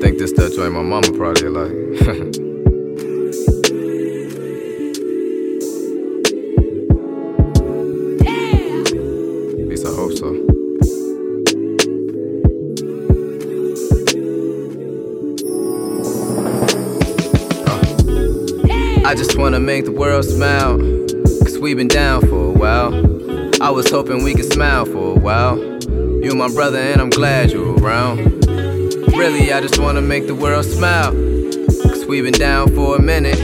Think this that joint my mama probably like. I just wanna make the world smile. Cause we've been down for a while. I was hoping we could smile for a while. You my brother, and I'm glad you're around. Really, I just wanna make the world smile. Cause we been down for a minute.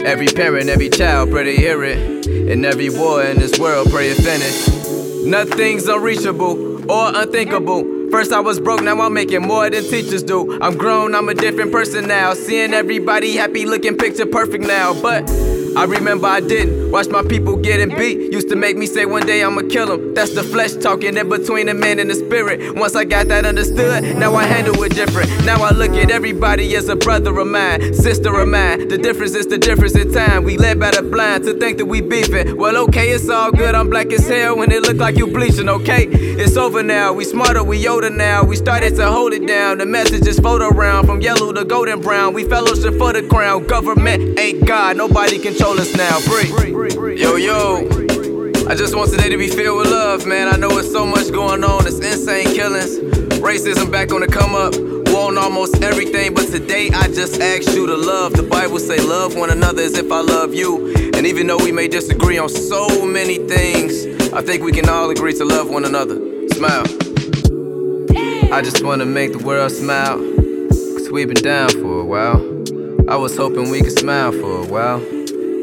Every parent, every child, pray to hear it. And every war in this world, pray it finish. Nothing's unreachable or unthinkable. First I was broke, now I'm making more than teachers do. I'm grown, I'm a different person now. Seeing everybody happy, looking picture perfect now. But I remember I didn't. Watch my people getting beat. Used to make me say one day I'ma kill them. That's the flesh talking in between the man and the spirit. Once I got that understood, now I handle it different. Now I look at everybody as a brother of mine, sister of mine. The difference is the difference in time. We led by the blind to think that we beefing. Well, okay, it's all good. I'm black as hell when it look like you bleaching, okay? It's over now. We smarter, we older now. We started to hold it down. The message is photo round from yellow to golden brown. We fellowship for the crown. Government ain't God. Nobody control us now. Free. Yo, yo. I just want today to be filled with love, man. I know it's so much going on. It's insane killings. Racism back on the come up. War almost everything, but today I just asked you to love. The Bible say love one another as if I love you. And even though we may disagree on so many things, I think we can all agree to love one another. Smile. I just wanna make the world smile. Cause we've been down for a while. I was hoping we could smile for a while.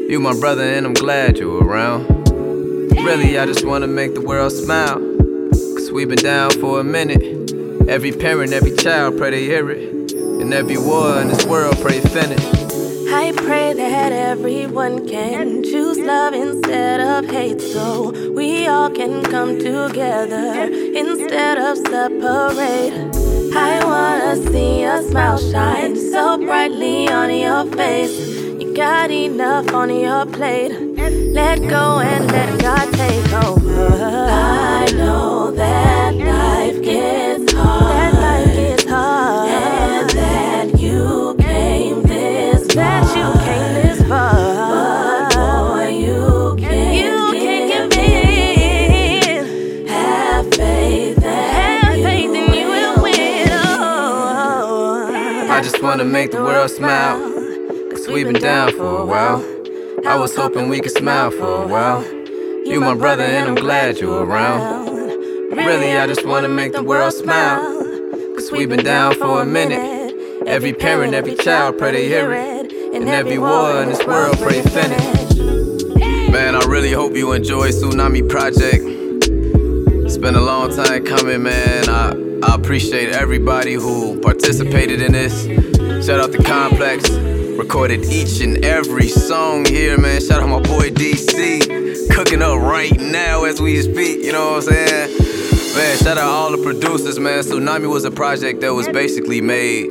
You my brother and I'm glad you're around. Really, I just wanna make the world smile. Cause we've been down for a minute. Every parent, every child, pray they hear it. And every war in this world, pray finish. I pray that everyone can choose love instead of hate so we all can come together instead of separate. I wanna see a smile shine so brightly on your face. You got enough on your plate. Let go and let God take over. I know that life gets hard. That life gets hard. And that you came this far. That you came this far. But boy, you can't, you can't give in. Have faith that Have faith and you will win. I just wanna make the world smile. We've been down for a while. I was hoping we could smile for a while. You my brother and I'm glad you're around. Really, I just wanna make the world smile. Cause we've been down for a minute. Every parent, every child, pray to hear it. And every war in this world, pray finish. Man, I really hope you enjoy Tsunami Project. It's been a long time coming, man. I, I appreciate everybody who participated in this. Shout out to Complex. Recorded each and every song here, man. Shout out my boy DC. Cooking up right now as we speak, you know what I'm saying? Man, shout out all the producers, man. Tsunami was a project that was basically made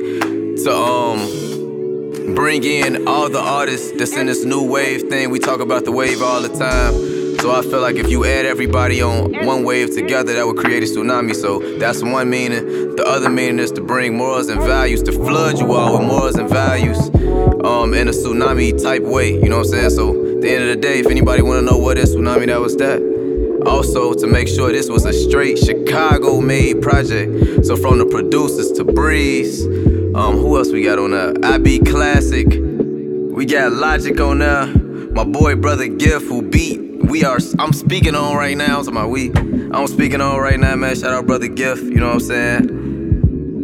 to um bring in all the artists that's in this new wave thing. We talk about the wave all the time. So I feel like if you add everybody on one wave together, that would create a tsunami. So that's one meaning. The other meaning is to bring morals and values, to flood you all with morals and values um, in a tsunami type way. You know what I'm saying? So at the end of the day, if anybody wanna know what is tsunami, that was that. Also, to make sure this was a straight Chicago made project. So, from the producers to Breeze, um, who else we got on there? IB Classic. We got Logic on there. My boy, Brotha Gif, who beat. We are, I'm speaking on right now. So, my we. I'm speaking on right now, man. Shout out, Brotha Gif. You know what I'm saying?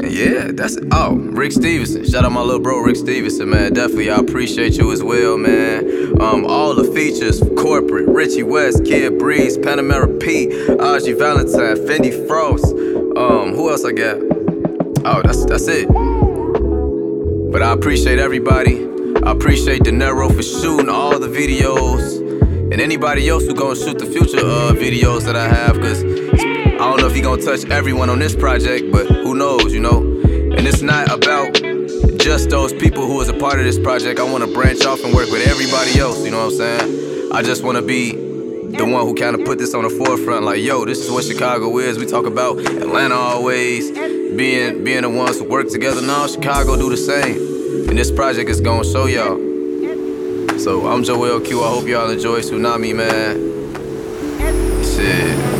And yeah, that's it. Oh, Rick Stevenson. Shout out my little bro, Rick Stevenson, man. Definitely, I appreciate you as well, man. Um, all the features, corporate, Richie West, Kid Breeze, Panamera P, Aji Valentine, Fendi Frost. Um, who else I got? Oh, that's that's it. But I appreciate everybody. I appreciate De Niro for shooting all the videos and anybody else who gon' shoot the future uh, videos that I have. Cause I don't know if he gon' touch everyone on this project, but who knows, you know? And it's not about just those people who is a part of this project. I wanna branch off and work with everybody else, you know what I'm saying? I just wanna be the one who kinda put this on the forefront, like, yo, this is what Chicago is. We talk about Atlanta always, being being the ones who work together. Now Chicago do the same. And this project is gonna show y'all. So I'm Joel Q. I hope y'all enjoy Tsunami, man. Shit.